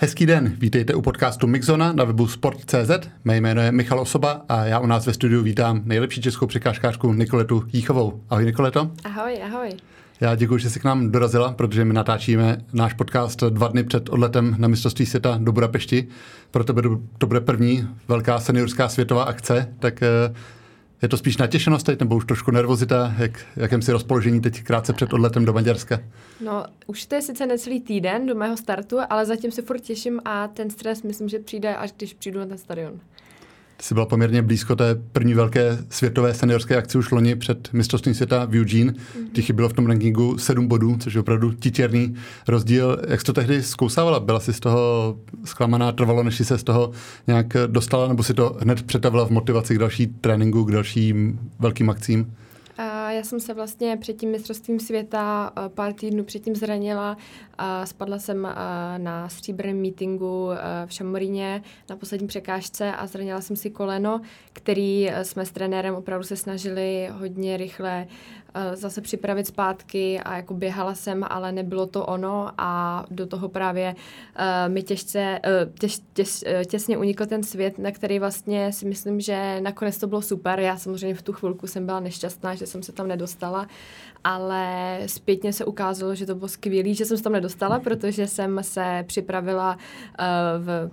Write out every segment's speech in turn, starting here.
Hezký den, vítejte u podcastu Mixona na webu sport.cz. Mé jméno je Michal Osoba a já u nás ve studiu vítám nejlepší českou překážkářku Nikoletu Jíchovou. Ahoj Nikoleto. Ahoj, ahoj. Já děkuji, že jsi k nám dorazila, protože my natáčíme náš podcast dva dny před odletem na mistrovství světa do Budapešti. Pro tebe to bude první velká seniorská světová akce, tak eh, je to spíš natěšenost teď, nebo už trošku nervozita? Jak, jakém si rozpoložení teď krátce před odletem do Maďarska? No, už to je sice necelý týden do mého startu, ale zatím se furt těším a ten stres myslím, že přijde, až když přijdu na ten stadion. Ty jsi byla poměrně blízko té první velké světové seniorské akci už loni před mistrovstvím světa v Eugene. Mm-hmm. Ty chybilo v tom rankingu sedm bodů, což je opravdu titěrný rozdíl. Jak jsi to tehdy zkousávala? Byla jsi z toho zklamaná, trvalo, než jsi se z toho nějak dostala, nebo si to hned přetavila v motivaci k další tréninku, k dalším velkým akcím? Já jsem se vlastně před tím mistrovstvím světa pár týdnů předtím zranila. Spadla jsem na stříbrném meetingu v Šamoríně na poslední překážce a zranila jsem si koleno, který jsme s trenérem opravdu se snažili hodně rychle zase připravit zpátky a jako běhala jsem, ale nebylo to ono a do toho právě uh, mi těžce, uh, těž, těž, těsně unikl ten svět, na který vlastně si myslím, že nakonec to bylo super. Já samozřejmě v tu chvilku jsem byla nešťastná, že jsem se tam nedostala, ale zpětně se ukázalo, že to bylo skvělé, že jsem se tam nedostala, protože jsem se připravila uh, v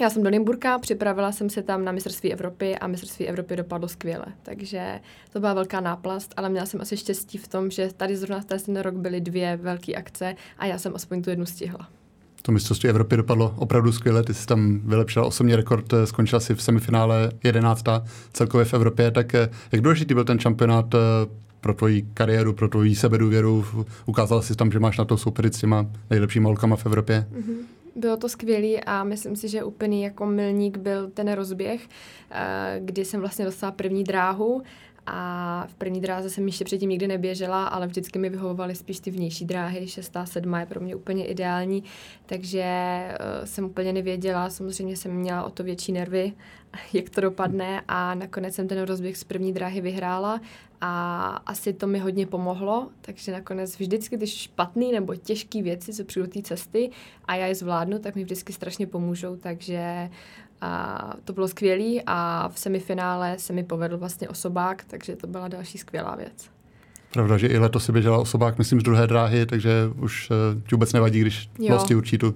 já jsem do Nymburka, připravila jsem se tam na mistrovství Evropy a mistrovství Evropy dopadlo skvěle. Takže to byla velká náplast, ale měla jsem asi štěstí v tom, že tady zrovna ten rok byly dvě velké akce a já jsem aspoň tu jednu stihla. To mistrovství Evropy dopadlo opravdu skvěle. Ty jsi tam vylepšila osobní rekord, eh, skončila si v semifinále 11. celkově v Evropě. Tak eh, jak důležitý byl ten šampionát eh, pro tvoji kariéru, pro tvoji sebedůvěru? Ukázala jsi tam, že máš na to soupeřit s těma nejlepšíma holkama v Evropě? Mm-hmm. Bylo to skvělý a myslím si, že úplný jako milník byl ten rozběh, eh, kdy jsem vlastně dostala první dráhu a v první dráze jsem ještě předtím nikdy neběžela, ale vždycky mi vyhovovaly spíš ty vnější dráhy. Šestá, sedma je pro mě úplně ideální, takže uh, jsem úplně nevěděla. Samozřejmě jsem měla o to větší nervy, jak to dopadne a nakonec jsem ten rozběh z první dráhy vyhrála a asi to mi hodně pomohlo, takže nakonec vždycky ty špatný nebo těžké věci, co přijdu té cesty a já je zvládnu, tak mi vždycky strašně pomůžou, takže a to bylo skvělé a v semifinále se mi povedl vlastně osobák, takže to byla další skvělá věc. Pravda, že i letos si běžela osobák, myslím, z druhé dráhy, takže už uh, ti vůbec nevadí, když jo. vlastně určí tu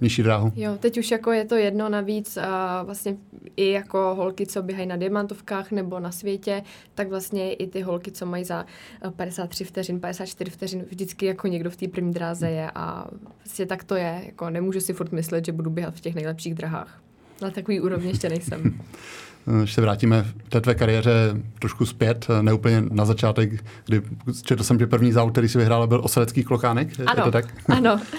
nižší dráhu. Jo, teď už jako je to jedno navíc a vlastně i jako holky, co běhají na diamantovkách nebo na světě, tak vlastně i ty holky, co mají za 53 vteřin, 54 vteřin, vždycky jako někdo v té první dráze je a vlastně tak to je. Jako nemůžu si furt myslet, že budu běhat v těch nejlepších drahách. Na takový úrovni ještě nejsem. Když se vrátíme v té tvé kariéře trošku zpět, neúplně na začátek, kdy četl jsem, že první závod, který si vyhrála, byl oselecký klokánek. Ano, je to tak? ano.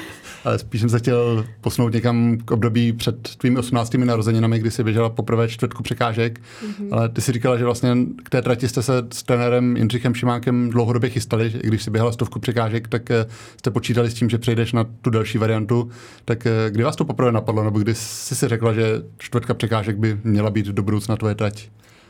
Ale spíš jsem se chtěl posunout někam k období před tvými 18. narozeninami, kdy jsi běžela poprvé čtvrtku překážek. Mm-hmm. Ale ty si říkala, že vlastně k té trati jste se s trenérem Jindřichem Šimákem dlouhodobě chystali, že když si běhala stovku překážek, tak eh, jste počítali s tím, že přejdeš na tu další variantu. Tak eh, kdy vás to poprvé napadlo, nebo kdy jsi si řekla, že čtvrtka překážek by měla být do budoucna tvoje trať?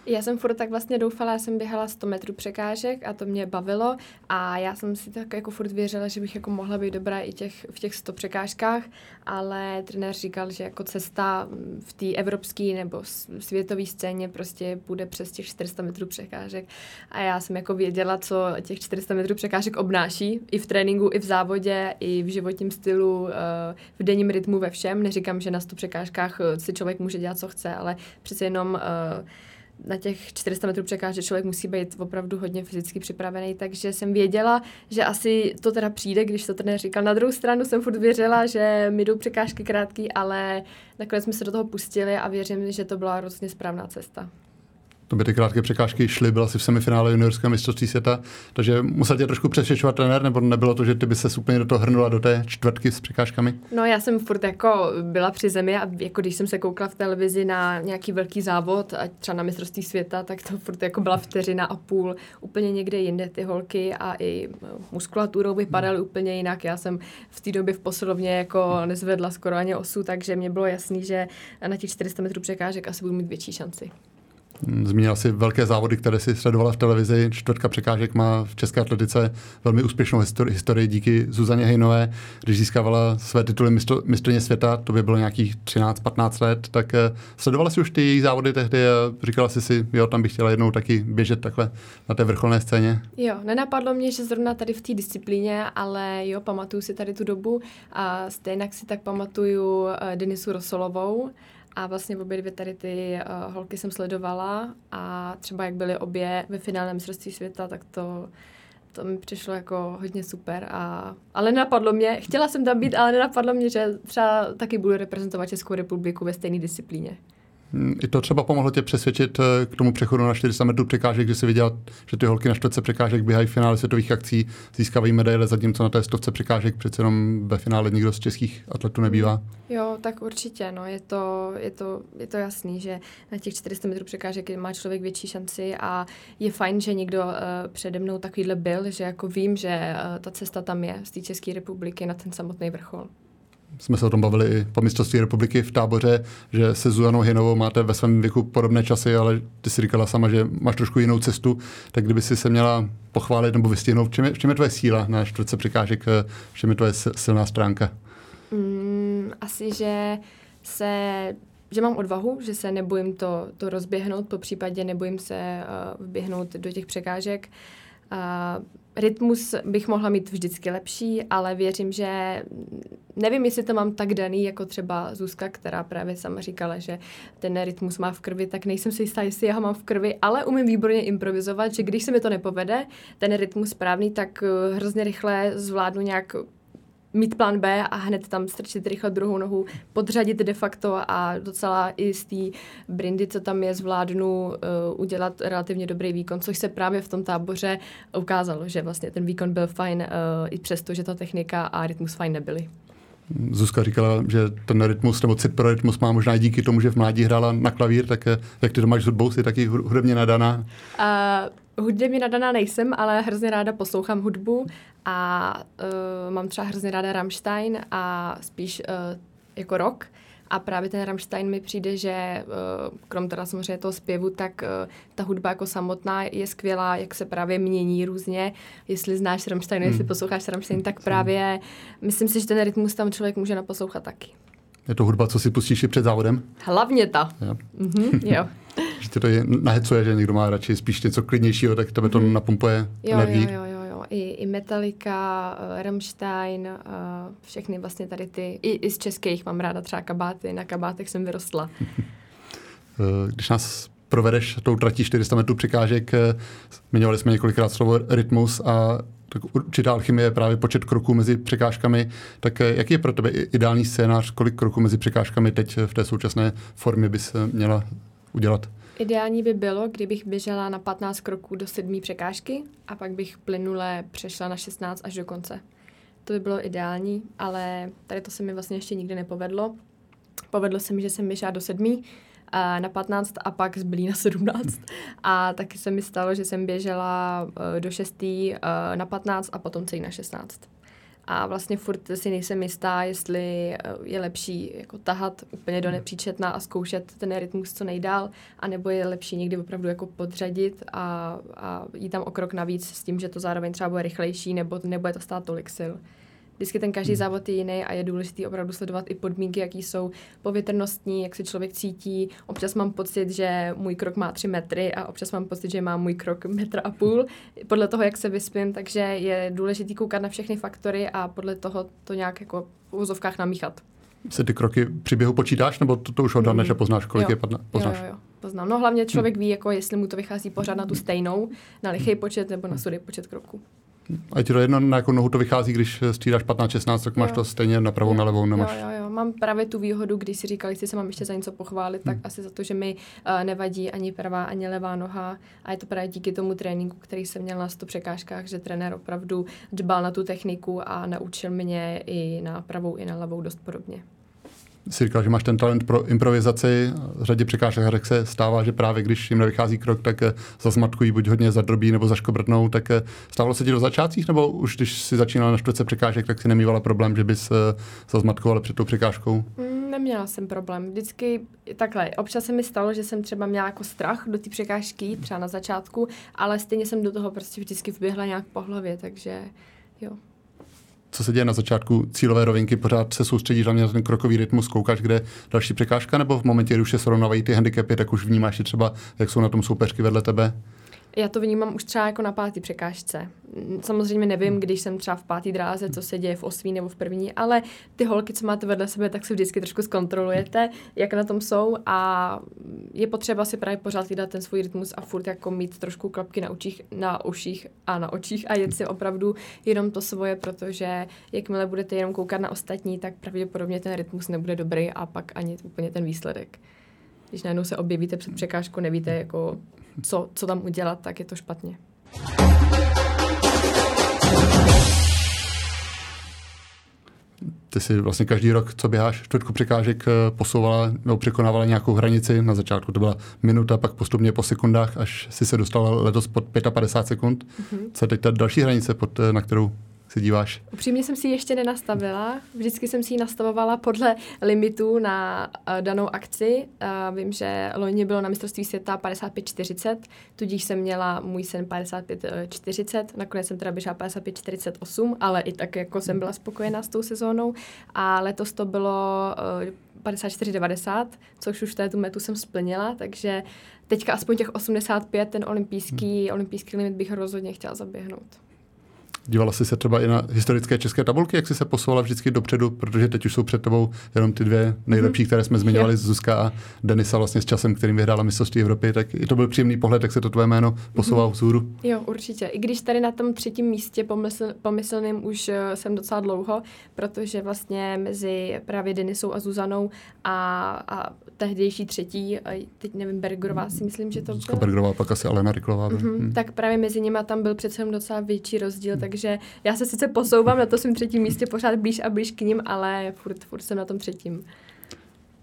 Já jsem furt tak vlastně doufala, já jsem běhala 100 metrů překážek a to mě bavilo a já jsem si tak jako furt věřila, že bych jako mohla být dobrá i těch, v těch 100 překážkách, ale trenér říkal, že jako cesta v té evropské nebo světové scéně prostě bude přes těch 400 metrů překážek a já jsem jako věděla, co těch 400 metrů překážek obnáší i v tréninku, i v závodě, i v životním stylu, eh, v denním rytmu, ve všem. Neříkám, že na 100 překážkách eh, si člověk může dělat, co chce, ale přece jenom uh, na těch 400 metrů překážek člověk musí být opravdu hodně fyzicky připravený, takže jsem věděla, že asi to teda přijde, když to trenér říkal. Na druhou stranu jsem furt věřila, že mi jdou překážky krátký, ale nakonec jsme se do toho pustili a věřím, že to byla rozhodně správná cesta to by ty krátké překážky šly, byla si v semifinále juniorského mistrovství světa, takže musel tě trošku přesvědčovat trenér, nebo nebylo to, že ty by se úplně do toho hrnula do té čtvrtky s překážkami? No já jsem furt jako byla při zemi a jako když jsem se koukla v televizi na nějaký velký závod, a třeba na mistrovství světa, tak to furt jako byla vteřina a půl, úplně někde jinde ty holky a i muskulaturou vypadaly hmm. úplně jinak. Já jsem v té době v posilovně jako nezvedla skoro ani osu, takže mě bylo jasný, že na těch 400 metrů překážek asi budu mít větší šanci. Zmínila si velké závody, které si sledovala v televizi. Čtvrtka překážek má v české atletice velmi úspěšnou histori- historii díky Zuzaně Hejnové, když získávala své tituly mistr- mistrně světa, to by bylo nějakých 13-15 let, tak uh, sledovala si už ty její závody tehdy a říkala si si, jo, tam bych chtěla jednou taky běžet takhle na té vrcholné scéně. Jo, nenapadlo mě, že zrovna tady v té disciplíně, ale jo, pamatuju si tady tu dobu a stejně si tak pamatuju uh, Denisu Rosolovou, a vlastně obě dvě tady ty uh, holky jsem sledovala a třeba jak byly obě ve finále mistrovství světa, tak to, to mi přišlo jako hodně super. A, ale nenapadlo mě, chtěla jsem tam být, ale nenapadlo mě, že třeba taky budu reprezentovat Českou republiku ve stejné disciplíně. Mm, I to třeba pomohlo tě přesvědčit eh, k tomu přechodu na 400 metrů překážek, kdy jsi viděl, že ty holky na čtvrtce překážek běhají v finále světových akcí, získávají medaile, zatímco na té stovce překážek přece jenom ve finále nikdo z českých atletů nebývá. Jo, tak určitě, no, je to, je to, je to jasný, že na těch 400 metrů překážek má člověk větší šanci a je fajn, že někdo uh, přede mnou takovýhle byl, že jako vím, že uh, ta cesta tam je z té České republiky na ten samotný vrchol jsme se o tom bavili i po mistrovství republiky v táboře, že se Zuzanou Hinovou máte ve svém věku podobné časy, ale ty si říkala sama, že máš trošku jinou cestu, tak kdyby si se měla pochválit nebo vystihnout, v čem je, v čem je tvoje síla na čtvrtce překážek, v čem je tvoje silná stránka? Mm, asi, že se že mám odvahu, že se nebojím to, to rozběhnout, po případě nebojím se uh, vběhnout do těch překážek. Uh, rytmus bych mohla mít vždycky lepší, ale věřím, že nevím, jestli to mám tak daný, jako třeba Zuzka, která právě sama říkala, že ten rytmus má v krvi, tak nejsem si jistá, jestli já ho mám v krvi, ale umím výborně improvizovat, že když se mi to nepovede, ten rytmus správný, tak eh, hrozně rychle zvládnu nějak mít plán B a hned tam strčit rychle druhou nohu, podřadit de facto a docela i z té brindy, co tam je, zvládnu uh, udělat relativně dobrý výkon, což se právě v tom táboře ukázalo, že vlastně ten výkon byl fajn, uh, i přesto, že ta technika a rytmus fajn nebyly. Zuzka říkala, že ten rytmus nebo cit pro rytmus má možná i díky tomu, že v mládí hrála na klavír, tak eh, jak ty to máš s hudbou, jsi taky hudebně nadaná? Uh, hudebně nadaná nejsem, ale hrozně ráda poslouchám hudbu a mám třeba hrozně ráda Rammstein a spíš uh, jako rock. A právě ten Rammstein mi přijde, že uh, krom teda samozřejmě toho zpěvu, tak uh, ta hudba jako samotná je skvělá, jak se právě mění různě. Jestli znáš Rammstein, hmm. jestli posloucháš Rammstein, tak právě myslím si, že ten rytmus tam člověk může naposlouchat taky. Je to hudba, co si pustíš i před závodem? Hlavně ta. Jo. Mm-hmm, jo. že to je nahecuje, že někdo má radši spíš něco klidnějšího, tak tebe to mm. napumpuje jo, energii. Jo, jo i, i Metallica, uh, Rammstein, uh, všechny vlastně tady ty, i, i z českých mám ráda třeba kabáty, na kabátech jsem vyrostla. Eh, když nás provedeš tou tratí 400 metrů překážek, zmiňovali jsme několikrát slovo rytmus a tak určitá alchymie je právě počet kroků mezi překážkami. Tak jaký je pro tebe ideální scénář, kolik kroků mezi překážkami teď v té současné formě bys měla udělat? Ideální by bylo, kdybych běžela na 15 kroků do sedmý překážky a pak bych plynule přešla na 16 až do konce. To by bylo ideální, ale tady to se mi vlastně ještě nikdy nepovedlo. Povedlo se mi, že jsem běžela do sedmý, na 15 a pak zblí na 17. A taky se mi stalo, že jsem běžela eh, do 6. Eh, na 15 a potom celý na 16 a vlastně furt si nejsem jistá, jestli eh, je lepší jako tahat úplně do nepříčetna a zkoušet ten rytmus co nejdál, anebo je lepší někdy opravdu jako podřadit a, a jít tam o krok navíc s tím, že to zároveň třeba bude rychlejší, nebo nebude to stát tolik sil. Vždycky ten každý hmm. závod je jiný a je důležité opravdu sledovat i podmínky, jaký jsou povětrnostní, jak se člověk cítí. Občas mám pocit, že můj krok má tři metry a občas mám pocit, že má můj krok metr a půl, podle toho, jak se vyspím, takže je důležité koukat na všechny faktory a podle toho to nějak jako v úzovkách namíchat. Se ty kroky při běhu počítáš, nebo to, to už odhadneš mm. a poznáš, kolik jo. je padne? Poznáš. Jo, jo, jo, poznám. No hlavně člověk hmm. ví, jako jestli mu to vychází pořád na tu stejnou, na lichý počet nebo na sudý počet kroků. A ti to jedno, na jakou nohu to vychází, když střídáš 15-16, tak máš jo. to stejně na pravou, jo. na levou, nemáš. Jo, jo, jo. Mám právě tu výhodu, když si říkali, jestli se mám ještě za něco pochválit, tak hmm. asi za to, že mi uh, nevadí ani pravá, ani levá noha. A je to právě díky tomu tréninku, který jsem měla na 100 překážkách, že trenér opravdu dbal na tu techniku a naučil mě i na pravou, i na levou dost podobně si říkal, že máš ten talent pro improvizaci. V řadě překážek se stává, že právě když jim nevychází krok, tak eh, zazmatkují buď hodně zadrobí nebo zaškobrtnou. Tak eh, stávalo se ti do začátcích, nebo už když si začínala na čtvrtce překážek, tak si nemývala problém, že bys eh, zazmatkovala před tou překážkou? Mm, neměla jsem problém. Vždycky takhle, občas se mi stalo, že jsem třeba měla jako strach do té překážky, třeba na začátku, ale stejně jsem do toho prostě vždycky vběhla nějak po hlavě, takže jo. Co se děje na začátku cílové rovinky, pořád se soustředíš hlavně na ten krokový rytmus, koukáš, kde další překážka, nebo v momentě, kdy už se srovnávají ty handicapy, tak už vnímáš třeba, jak jsou na tom soupeřky vedle tebe? Já to vnímám už třeba jako na pátý překážce. Samozřejmě nevím, hmm. když jsem třeba v pátý dráze, co se děje v osmý nebo v první, ale ty holky, co máte vedle sebe, tak se vždycky trošku zkontrolujete, jak na tom jsou a je potřeba si právě pořád vydat ten svůj rytmus a furt jako mít trošku klapky na, učích, na uších a na očích a jet si opravdu jenom to svoje, protože jakmile budete jenom koukat na ostatní, tak pravděpodobně ten rytmus nebude dobrý a pak ani úplně ten výsledek. Když najednou se objevíte před překážkou, nevíte, jako co, co tam udělat, tak je to špatně. Ty si vlastně každý rok, co běháš čtvrtku překážek, eh, posouvala nebo překonávala nějakou hranici. Na začátku to byla minuta, pak postupně po sekundách, až si se dostala letos pod 55 sekund. Mm-hmm. Co je teď ta další hranice, pod, eh, na kterou se díváš? Upřímně jsem si ji ještě nenastavila. Vždycky jsem si ji nastavovala podle limitu na uh, danou akci. Uh, vím, že loni bylo na mistrovství světa 55-40, tudíž jsem měla můj sen 55-40. Nakonec jsem teda běžela 55-48, ale i tak jako jsem byla spokojená s tou sezónou. A letos to bylo uh, 54-90, což už tu metu jsem splnila, takže teďka aspoň těch 85, ten olympijský, hmm. olympijský limit bych rozhodně chtěla zaběhnout. Dívala jsi se třeba i na historické české tabulky, jak jsi se posouvala vždycky dopředu, protože teď už jsou před tebou jenom ty dvě nejlepší, které jsme zmiňovali. Zuzka a Denisa vlastně s časem, kterým vyhrála mistrovství Evropy, tak i to byl příjemný pohled, jak se to tvoje jméno posouvá vzhůru. Jo, určitě. I když tady na tom třetím místě pomysl, pomyslným už uh, jsem docela dlouho, protože vlastně mezi právě Denisou a Zuzanou a, a tehdejší třetí, teď nevím, Bergerová si myslím, že to byla. Bergerová, pak asi Alena Riklová. Mm-hmm. Hmm. Tak právě mezi nimi tam byl přece docela větší rozdíl, mm. Takže já se sice posouvám na to svým třetím místě pořád blíž a blíž k ním, ale furt, furt jsem na tom třetím.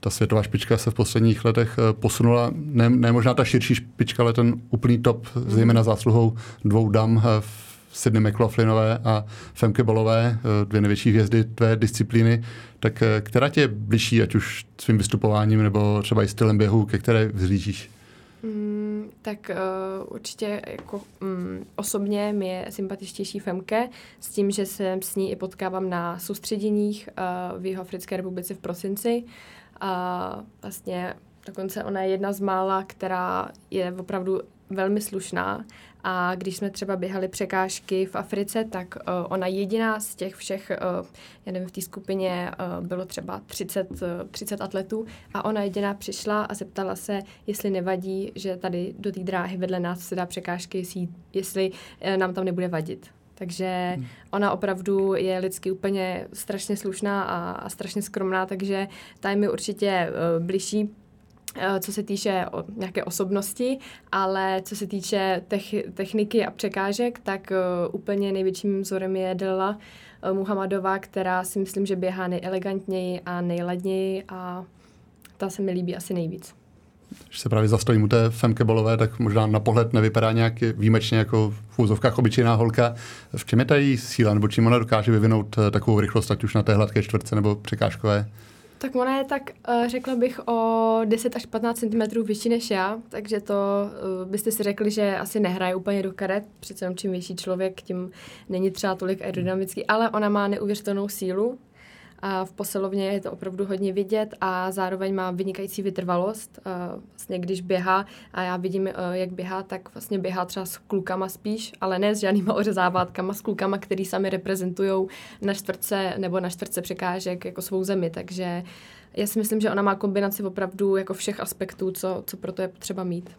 Ta světová špička se v posledních letech eh, posunula, ne, ne možná ta širší špička, ale ten úplný top, zejména zásluhou dvou dam eh, v Sydney McLaughlinové a Femke Bolové, eh, dvě největší hvězdy tvé disciplíny, tak která tě je bližší, ať už svým vystupováním nebo třeba i stylem běhu, ke které vzlížíš? Mm, tak uh, určitě jako um, osobně mi je sympatičtější Femke s tím, že se s ní i potkávám na soustředěních uh, v Jihoafrické republice v prosinci. A uh, vlastně dokonce ona je jedna z mála, která je opravdu velmi slušná a když jsme třeba běhali překážky v Africe, tak uh, ona jediná z těch všech, uh, já nevím, v té skupině uh, bylo třeba 30, uh, 30 atletů a ona jediná přišla a zeptala se, jestli nevadí, že tady do té dráhy vedle nás se dá překážky, jestli, jestli uh, nám tam nebude vadit. Takže hmm. ona opravdu je lidsky úplně strašně slušná a, a strašně skromná, takže ta je mi určitě uh, bližší co se týče nějaké osobnosti, ale co se týče tech, techniky a překážek, tak uh, úplně největším vzorem je Dela uh, Muhammadová, která si myslím, že běhá nejelegantněji a nejladněji a ta se mi líbí asi nejvíc. Když se právě zastojím u té Femke Bolové, tak možná na pohled nevypadá nějak výjimečně jako v úzovkách obyčejná holka. V čem je ta její síla, nebo čím ona dokáže vyvinout takovou rychlost, ať už na té hladké čtvrtce nebo překážkové? Tak ona je tak, uh, řekla bych, o 10 až 15 cm vyšší než já, takže to uh, byste si řekli, že asi nehraje úplně do karet, přece čím větší člověk, tím není třeba tolik aerodynamický, ale ona má neuvěřitelnou sílu, a v posilovně je to opravdu hodně vidět a zároveň má vynikající vytrvalost. Vlastně když běhá a já vidím, e, jak běhá, tak vlastně běhá třeba s klukama spíš, ale ne s žádnýma ořezávátkama, s klukama, který sami reprezentují na čtvrtce nebo na čtvrtce překážek jako svou zemi, takže já si myslím, že ona má kombinaci opravdu jako všech aspektů, co, co pro to je potřeba mít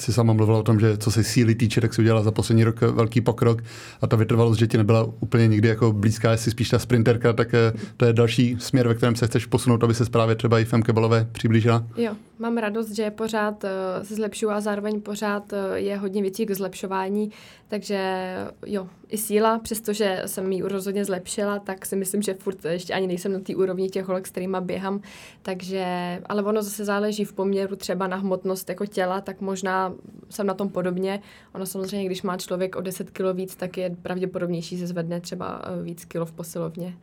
si sama mluvila o tom, že co se síly týče, tak si udělala za poslední rok velký pokrok a ta vytrvalost, že ti nebyla úplně nikdy jako blízká, jestli spíš ta sprinterka, tak eh, to je další směr, ve kterém se chceš posunout, aby se právě třeba i Femke Bolové přiblížila. Jo, mám radost, že pořád uh, se zlepšuju a zároveň pořád uh, je hodně věcí k zlepšování, takže jo, i síla, přestože jsem ji rozhodně zlepšila, tak si myslím, že furt ještě ani nejsem na té úrovni těch holek, s kterými běhám, takže, ale ono zase záleží v poměru třeba na hmotnost jako těla, tak možná jsem na tom podobně. Ono samozřejmě, když má člověk o 10 kg víc, tak je pravděpodobnější, že zvedne třeba eh, víc kilo v posilovně.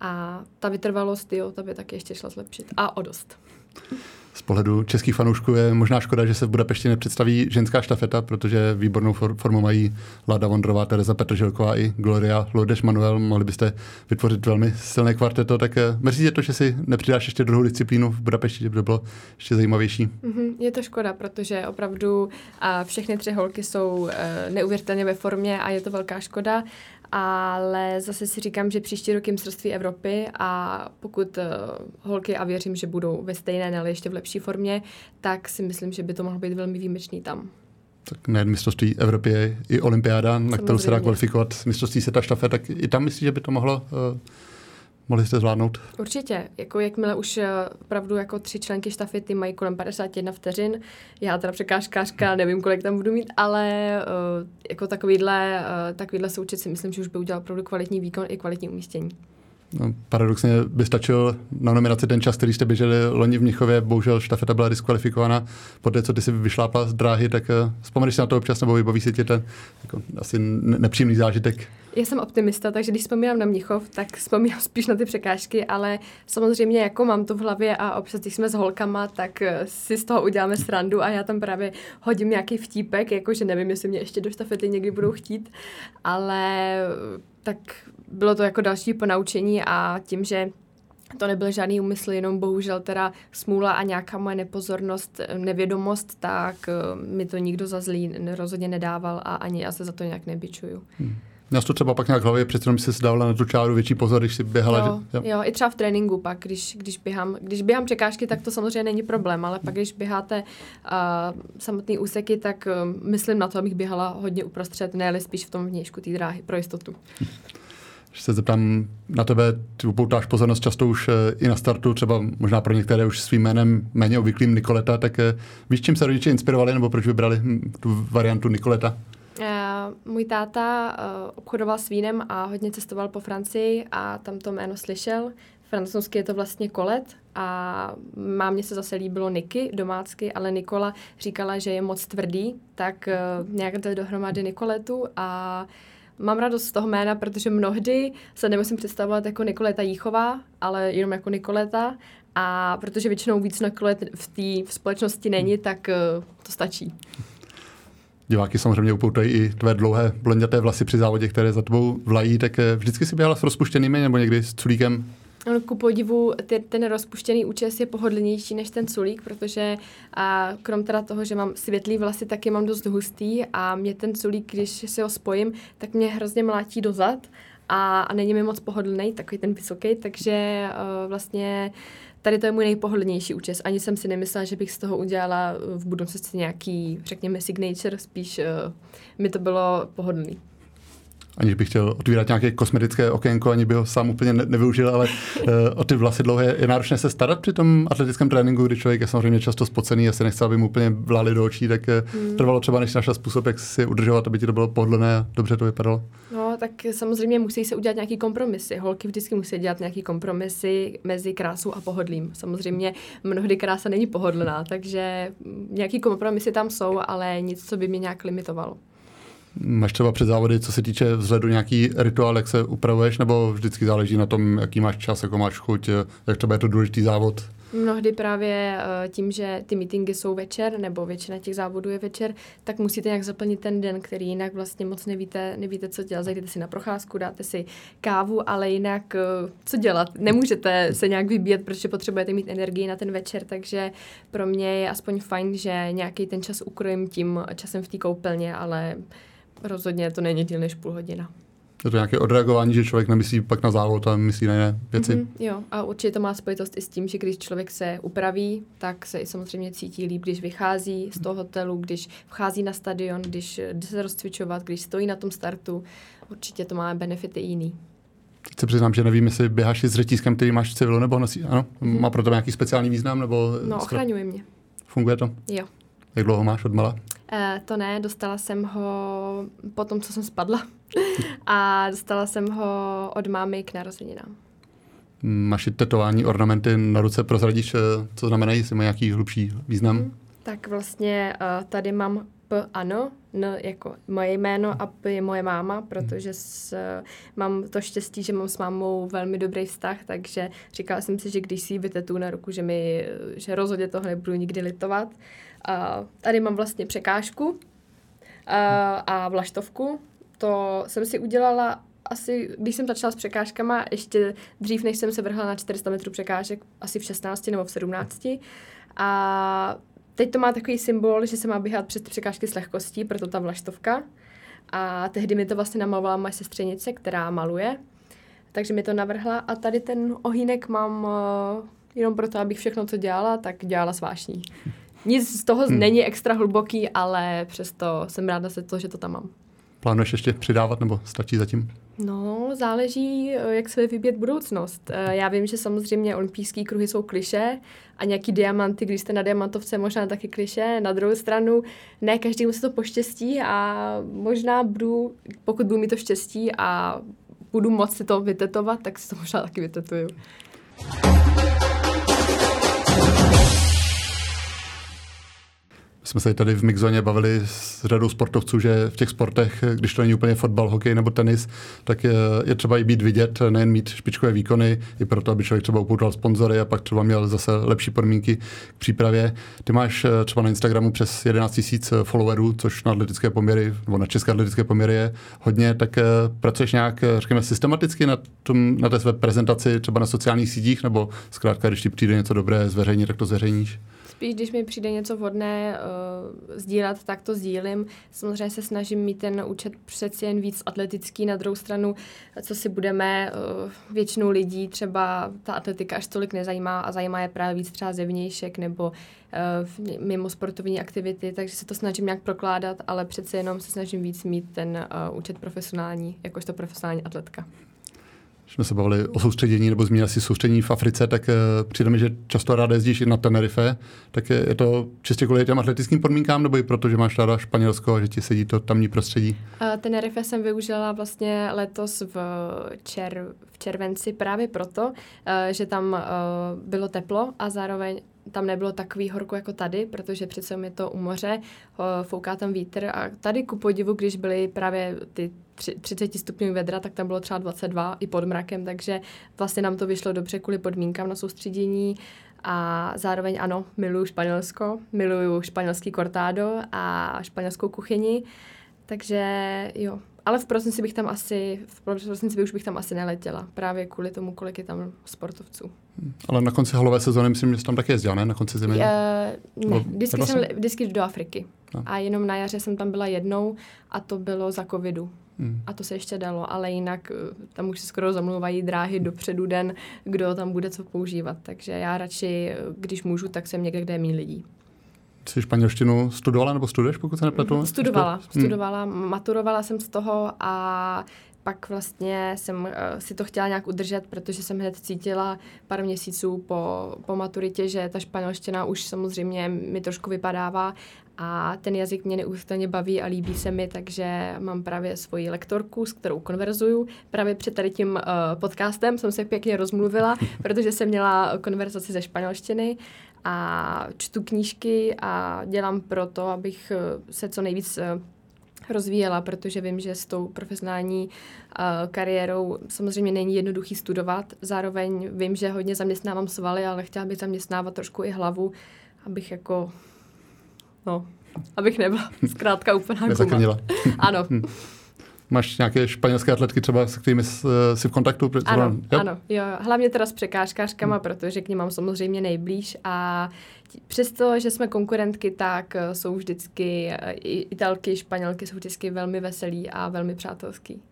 A ta vytrvalost, jo, ta by taky ještě šla zlepšit. A o dost z pohledu českých fanoušků je možná škoda, že se v Budapešti nepředstaví ženská štafeta, protože výbornou formu mají Láda Vondrová, Tereza Petržilková i Gloria Lourdes Manuel. Mohli byste vytvořit velmi silné kvarteto, tak eh, mrzí je to, že si nepřidáš ještě druhou disciplínu v Budapešti, že by to bylo ještě zajímavější. Mm-hmm, je to škoda, protože opravdu a všechny tři holky jsou e, neuvěřitelně ve formě a je to velká škoda ale zase si říkám, že příští rok je mistrovství Evropy a pokud uh, holky a věřím, že budou ve stejné, ale ještě v lepší formě, tak si myslím, že by to mohlo být velmi výjimečný tam. Tak nejen mistrovství Evropy je i olympiáda, na Samozřejmě. kterou se dá kvalifikovat mistrovství světa štafet, tak i tam myslíš, že by to mohlo uh, mohli jste zvládnout? Určitě. Jako jakmile už eh, opravdu jako tři členky štafety mají kolem 51 vteřin, já teda překážkářka, nevím, kolik tam budu mít, ale uh, jako takovýhle, uh, takovýhle součet si myslím, že už by udělal opravdu kvalitní výkon i kvalitní umístění. No, paradoxně by stačil na nominaci ten čas, který jste běželi loni v Mnichově. Bohužel štafeta byla diskvalifikována. Po té, co ty si vyšlápla z dráhy, tak vzpomeneš si na to občas nebo vybaví si tě ten jako, asi nepříjemný zážitek? Já jsem optimista, takže když vzpomínám na Mnichov, tak vzpomínám spíš na ty překážky, ale samozřejmě jako mám to v hlavě a občas, když jsme s holkama, tak eh, si z toho uděláme srandu a já tam právě hodím nějaký vtípek, jakože nevím, jestli mě ještě do štafety někdy budou chtít, ale eh, tak bylo to jako další ponaučení a tím, že to nebyl žádný úmysl, jenom bohužel teda smůla a nějaká moje nepozornost, eh, nevědomost, tak mi to nikdo za zlý rozhodně nedával a ani já se za to nějak nebičuju. Hmm. Měl to třeba pak nějak hlavě, přece jenom si dávala na tu čáru větší pozor, když si běhala. Jo, že, jo. jo, i třeba v tréninku pak, když, když, běhám, když běhám překážky, tak to samozřejmě není problém, ale pak když běháte uh, samotný úseky, tak uh, myslím na to, abych běhala hodně uprostřed, ne ale spíš v tom vnějšku té dráhy pro jistotu. Když se zeptám na tebe, ty upoutáš pozornost často už uh, i na startu, třeba možná pro některé už svým jménem méně obvyklým Nikoleta, tak uh, víš, čím se rodiče inspirovali, nebo proč vybrali hm, tu variantu Nikoleta? Uh, můj táta uh, obchodoval s vínem a hodně cestoval po Francii a tam to jméno slyšel. Francouzsky je to vlastně kolet a mámě se zase líbilo Niky domácky, ale Nikola říkala, že je moc tvrdý, tak uh, nějak to dohromady Nikoletu a mám radost z toho jména, protože mnohdy se nemusím představovat jako Nikoleta Jíchová, ale jenom jako Nikoleta a protože většinou víc Nikolet v té společnosti není, tak uh, to stačí. Diváky samozřejmě upoutají i tvé dlouhé blonděté vlasy při závodě, které za tebou vlají, tak eh, vždycky si běhala s rozpuštěnými nebo někdy s culíkem? No, ku podivu, ty, ten rozpuštěný účes je pohodlnější než ten culík, protože a krom teda toho, že mám světlý vlasy, taky mám dost hustý a mě ten culík, když si ho spojím, tak mě hrozně mlátí dozad a, a není mi moc pohodlný, takový ten vysoký, takže uh, vlastně tady to je můj nejpohodlnější účes. Ani jsem si nemyslela, že bych z toho udělala v budoucnosti nějaký, řekněme, signature, spíš uh, mi to bylo pohodlný aniž bych chtěl otvírat nějaké kosmetické okénko, ani by ho sám úplně ne- nevyužil, ale uh, o ty vlasy dlouhé je náročné se starat při tom atletickém tréninku, kdy člověk je samozřejmě často spocený a se nechce, aby mu úplně vlály do očí, tak hmm. trvalo třeba, než našel způsob, jak si udržovat, aby ti to bylo pohodlné a dobře to vypadalo. No, tak samozřejmě musí se udělat nějaký kompromisy. Holky vždycky musí dělat nějaký kompromisy mezi krásou a pohodlím. Samozřejmě mnohdy krása není pohodlná, takže nějaký kompromisy tam jsou, ale nic, co by mě nějak limitovalo. Máš třeba před závody, co se týče vzhledu, nějaký rituál, jak se upravuješ, nebo vždycky záleží na tom, jaký máš čas, jako máš chuť, jak třeba je to důležitý závod? Mnohdy právě eh, tím, že ty meetingy jsou večer, nebo většina těch závodů je večer, tak musíte nějak zaplnit ten den, který jinak vlastně moc nevíte, nevíte co dělat. Zajdete si na procházku, dáte si kávu, ale jinak eh, co dělat? Nemůžete se nějak vybíjet, protože potřebujete mít energii na ten večer, takže pro mě je aspoň fajn, že nějaký ten čas ukrojím tím časem v té koupelně, ale rozhodně to není díl než půl hodina. Je to nějaké odreagování, že člověk nemyslí pak na závod a myslí na jiné věci? Mm-hmm, jo, a určitě to má spojitost i s tím, že když člověk se upraví, tak se i samozřejmě cítí líp, když vychází z toho hotelu, když vchází na stadion, když jde se rozcvičovat, když stojí na tom startu. Určitě to má benefity jiný. Teď se přiznám, že nevím, jestli běháš s řetízkem, který máš v civilu, nebo nosí, ano? Mm-hmm. Má pro to nějaký speciální význam? Nebo no, ochraňuje mě. Funguje to? Jo. Jak dlouho máš od mala? Uh, to ne, dostala jsem ho po tom, co jsem spadla. a dostala jsem ho od mámy k narozeninám. Máš tetování, ornamenty na ruce, prozradíš, eh, co znamenají, jestli mají nějaký hlubší význam? Mm. Tak vlastně uh, tady mám P ano, N jako moje jméno a P je moje máma, protože s, mám to štěstí, že mám s mámou velmi dobrý vztah, takže říkala jsem si, že když si ji vytetu na ruku, že, mi, že rozhodně toho nebudu nikdy litovat. Uh, tady mám vlastně překážku uh, a vlaštovku. To jsem si udělala asi, když jsem začala s překážkama, ještě dřív, než jsem se vrhla na 400 metrů překážek, asi v 16 nebo v 17. A teď to má takový symbol, že se má běhat přes překážky s lehkostí, proto ta vlaštovka. A tehdy mi to vlastně namalovala moje sestřenice, která maluje. Takže mi to navrhla a tady ten ohýnek mám uh, jenom proto, abych všechno, co dělala, tak dělala svášní. Nic z toho hmm. není extra hluboký, ale přesto jsem ráda se to, že to tam mám. Plánuješ ještě přidávat nebo stačí zatím? No, záleží, eh, jak se vybět budoucnost. Eh, já vím, že samozřejmě olympijské kruhy jsou kliše a nějaký diamanty, když jste na diamantovce, možná taky kliše. Na druhou stranu, ne každému se to poštěstí a možná budu, pokud budu mít to štěstí a budu moct si to vytetovat, tak si to možná taky vytetuju. Jsme se tady v Mixzoně bavili s řadou sportovců, že v těch sportech, když to není úplně fotbal, hokej nebo tenis, tak je, je třeba i být vidět, nejen mít špičkové výkony, i proto, aby člověk třeba upoutal sponzory a pak třeba měl zase lepší podmínky k přípravě. Ty máš eh, třeba na Instagramu přes 11 000 followerů, což na atletické poměry, nebo na české atletické poměry je hodně, tak eh, pracuješ nějak, eh, řekněme, systematicky na, tom, na té své prezentaci, třeba na sociálních sítích, nebo zkrátka, když ti přijde něco dobré zveřejnit, tak to zveřejníš? Spíš, když mi přijde něco vhodné uh, sdílet, tak to sdílím. Samozřejmě se snažím mít ten účet přeci jen víc atletický. Na druhou stranu, co si budeme, uh, většinou lidí třeba ta atletika až tolik nezajímá a zajímá je právě víc třeba zevnějšek nebo uh, mimo sportovní aktivity, takže se to snažím nějak prokládat, ale přece jenom se snažím víc mít ten uh, účet profesionální, jakožto profesionální atletka jsme se bavili o soustředění nebo zmínili si soustředění v Africe, tak uh, přijde mi, že často ráda jezdíš i na Tenerife, tak je, je to čistě kvůli těm atletickým podmínkám nebo i proto, že máš ráda Španělsko a že ti sedí to tamní prostředí? Uh, Tenerife jsem využila vlastně letos v, čer, v červenci právě proto, uh, že tam bylo teplo a zároveň tam nebylo takový horko jako tady, protože přece je to u moře, fouká tam vítr a tady ku podivu, když byly právě ty 30 stupňů vedra, tak tam bylo třeba 22 i pod mrakem, takže vlastně nám to vyšlo dobře kvůli podmínkám na soustředění. A zároveň ano, miluju Španělsko, miluju španělský cortado a španělskou kuchyni, takže jo, ale v prosinci bych tam asi, v prosinci už bych tam asi neletěla, právě kvůli tomu, kolik je tam sportovců. Hmm. Ale na konci halové sezóny myslím, že jsi tam taky jezdila, ne? Na konci zimy? Uh, ne, vždycky jsem, vždycky do Afriky. No. A jenom na jaře jsem tam byla jednou a to bylo za covidu. Hmm. A to se ještě dalo, ale jinak eh, tam už se skoro zamluvají dráhy dopředu den, kdo tam bude co používat. Takže já radši, eh, když můžu, tak jsem někde, kde je méně lidí. Jsi španělštinu studovala nebo studuješ, pokud se nepletu? Studovala, studovala, hmm. maturovala jsem z toho a pak vlastně jsem uh, si to chtěla nějak udržet, protože jsem hned cítila pár měsíců po, po maturitě, že ta španělština už samozřejmě mi trošku vypadává a ten jazyk mě neustále baví a líbí se mi, takže mám právě svoji lektorku, s kterou konverzuju. Právě před tady tím uh, podcastem jsem se pěkně rozmluvila, protože jsem měla konverzaci ze španělštiny a čtu knížky a dělám proto, abych eh, se co nejvíc uh, rozvíjela, protože vím, že s tou profesionální uh, kariérou samozřejmě není jednoduchý studovat. Zároveň vím, že hodně zaměstnávám svaly, ale chtěla bych zaměstnávat trošku i hlavu, abych jako, no, abych nebyla zkrátka úplná guma. Ano. Máš nějaké španělské atletky třeba, s kterými jsi v kontaktu? Ano, jo? ano, jo. Hlavně teda s překážkářkama, hmm. protože k ním mám samozřejmě nejblíž a přesto, že jsme konkurentky, tak eh, jsou vždycky, eh, italky, španělky jsou vždycky velmi veselí a velmi přátelský.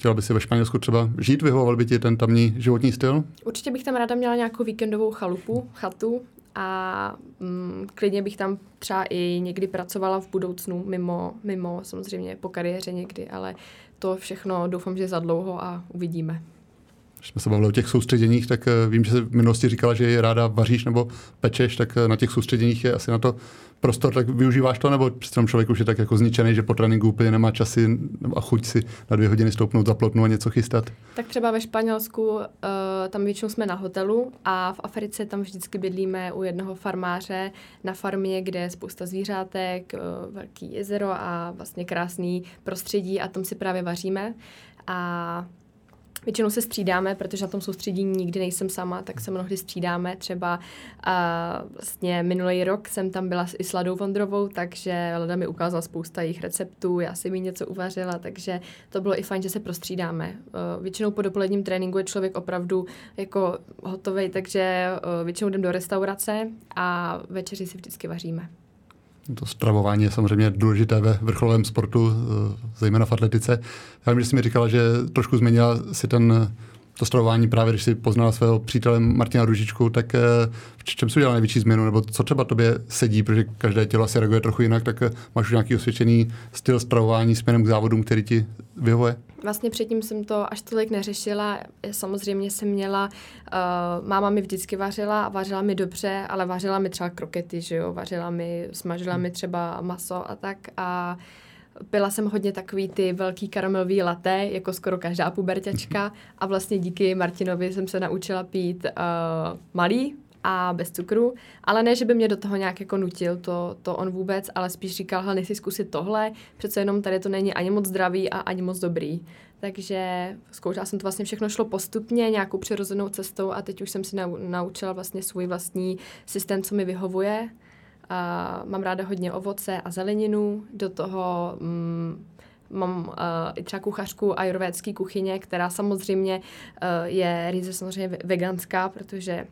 Chtěla by si ve Španělsku třeba žít? Vyhovoval by ti ten tamní životní styl? Určitě bych tam ráda měla nějakou víkendovou chalupu, chatu a mm, klidně bych tam třeba i někdy pracovala v budoucnu, mimo, mimo samozřejmě po kariéře někdy, ale to všechno doufám, že za dlouho a uvidíme. Když jsme se bavili o těch soustředěních, tak eh, vím, že jsi v minulosti říkala, že je ráda vaříš nebo pečeš, tak eh, na těch soustředěních je asi na to prostor, tak využíváš to, nebo přece člověk už je tak jako zničený, že po tréninku úplně nemá časy a chuť si na dvě hodiny stoupnout za plotnu a něco chystat? Tak třeba ve Španělsku, uh, tam většinou jsme na hotelu a v Africe tam vždycky bydlíme u jednoho farmáře na farmě, kde je spousta zvířátek, velký jezero a vlastně krásný prostředí a tam si právě vaříme. A Většinou se střídáme, protože na tom soustředění nikdy nejsem sama, tak se mnohdy střídáme. Třeba uh, vlastně minulý rok jsem tam byla i s Ladou Vondrovou, takže Lada mi ukázala spousta jejich receptů, já jsem jí něco uvařila, takže to bylo i fajn, že se prostřídáme. Uh, většinou po dopoledním tréninku je člověk opravdu jako hotový, takže uh, většinou jdem do restaurace a večeři si vždycky vaříme. To stravování je samozřejmě důležité ve vrcholovém sportu, eh, zejména v atletice. Já vím, že jsi mi říkala, že trošku změnila si ten to stravování právě, když si poznala svého přítele Martina Ružičku, tak eh, v čem jsi udělal největší změnu, nebo co třeba tobě sedí, protože každé tělo si reaguje trochu jinak, tak eh, máš už nějaký osvědčený styl stravování směrem k závodům, který ti vyhovuje? Vlastně předtím jsem to až tolik neřešila. Samozřejmě jsem měla, uh, máma mi vždycky vařila a vařila mi dobře, ale vařila mi třeba krokety, že jo, vařila mi, smažila mi třeba maso a tak. A Pila jsem hodně takový ty velký karamelový latte, jako skoro každá puberťačka. A vlastně díky Martinovi jsem se naučila pít uh, malý a bez cukru, ale ne, že by mě do toho nějak jako nutil, to, to on vůbec, ale spíš říkal, hele, nechci zkusit tohle, přece jenom tady to není ani moc zdravý a ani moc dobrý. Takže zkoušela jsem to vlastně všechno šlo postupně, nějakou přirozenou cestou a teď už jsem si naučila vlastně svůj vlastní systém, co mi vyhovuje. A mám ráda hodně ovoce a zeleninu, do toho mm, mám uh, i třeba kuchařku ajurvédské kuchyně, která samozřejmě uh, je ryze samozřejmě veganská, protože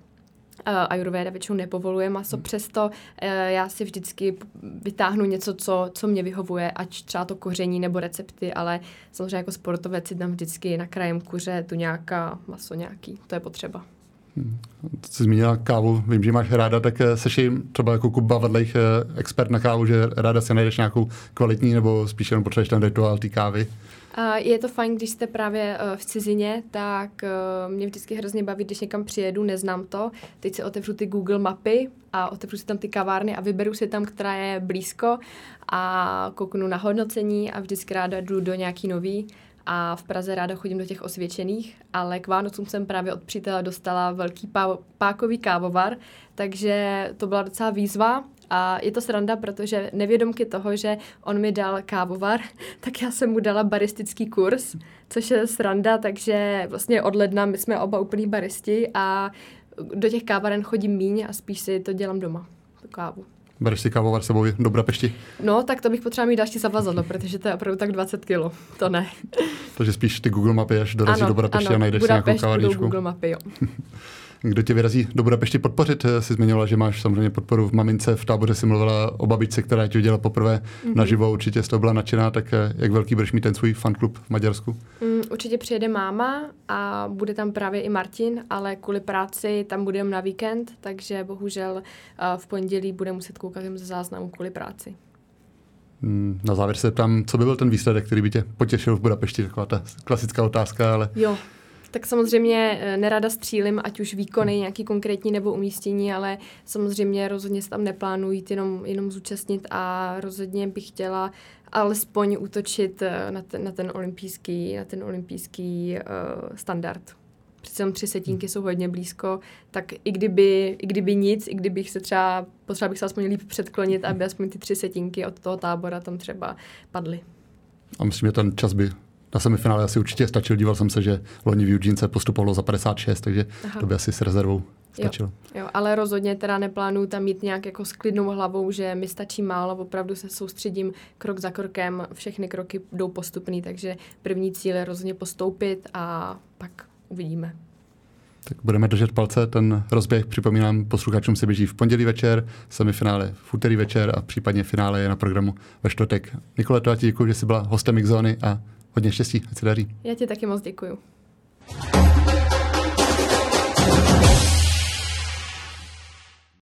Ayurveda většinou nepovoluje maso, hmm. přesto uh, já si vždycky vytáhnu něco, co, co mě vyhovuje, ať třeba to koření nebo recepty, ale samozřejmě jako sportovec si tam vždycky na krajem kuře tu nějaká maso nějaký, to je potřeba. Jsi zmínila kávu, vím, že máš ráda, tak eh, seš třeba jako Kuba Vadlejch expert na kávu, že ráda si najdeš nějakou kvalitní nebo spíš jenom potřebuješ ten rituál té kávy? Je to fajn, když jste právě eh, v cizině, tak eh, mě vždycky hrozně baví, když někam přijedu, neznám to. Teď si otevřu ty Google mapy a otevřu si tam ty kavárny a vyberu si tam, která je blízko a kouknu na hodnocení a vždycky ráda jdu do nějaký nový a v Praze ráda chodím do těch osvědčených, ale k Vánocům jsem právě od přítele dostala velký pá- pákový kávovar, takže to byla docela výzva a je to sranda, protože nevědomky toho, že on mi dal kávovar, tak já jsem mu dala baristický kurz, což je sranda, takže vlastně od ledna my jsme oba úplný baristi a do těch kávaren chodím míň a spíš si to dělám doma, kávu. Bereš si kávovar sebou do Budapešti? No, tak to bych potřeba mít další zavazadlo, protože to je opravdu tak 20 kilo. To ne. Takže spíš ty Google mapy, až dorazí ano, do Budapešti ano, a najdeš Budapešť si nějakou kavárničku. Google mapy, jo. Kdo tě vyrazí do Budapešti podpořit? Jsi zmiňovala, že máš samozřejmě podporu v mamince, v táboře si mluvila o babičce, která ti udělala poprvé mm-hmm. naživo, určitě z toho byla nadšená, tak eh, jak velký budeš mít ten svůj fanklub v Maďarsku? Mm, určitě přijede máma a bude tam právě i Martin, ale kvůli práci tam budeme na víkend, takže bohužel uh, v pondělí bude muset koukat jen ze záznamu kvůli práci. Mm, na závěr se tam, co by byl ten výsledek, který by tě potěšil v Budapešti? Taková ta klasická otázka, ale... Jo, tak samozřejmě eh, nerada střílim, ať už výkony nějaký konkrétní nebo umístění, ale samozřejmě rozhodně se tam neplánuji jít jenom, jenom zúčastnit a rozhodně bych chtěla alespoň útočit eh, na ten, na ten olympijský, na ten olympijský uh, standard. Přece tři setínky jsou hodně blízko, tak i kdyby, i kdyby nic, i kdybych se třeba, potřeba bych se aspoň líp předklonit, aby aspoň ty tři setínky od toho tábora tam třeba padly. A myslím, že ten čas by na semifinále asi určitě stačil. Díval jsem se, že loni v Eugene se postupovalo za 56, takže Aha. to by asi s rezervou stačilo. Jo, jo, ale rozhodně teda neplánuju tam mít nějak jako s klidnou hlavou, že mi stačí málo, opravdu se soustředím krok za krokem, všechny kroky jdou postupný, takže první cíl je rozhodně postoupit a pak uvidíme. Tak budeme držet palce. Ten rozběh, připomínám, posluchačům se běží v pondělí večer, semifinále v úterý večer a případně finále je na programu ve čtvrtek. Nikole, to já ti děkuji, že jsi byla hostem X-Zóny a hodně štěstí, ať se daří. Já ti taky moc děkuju.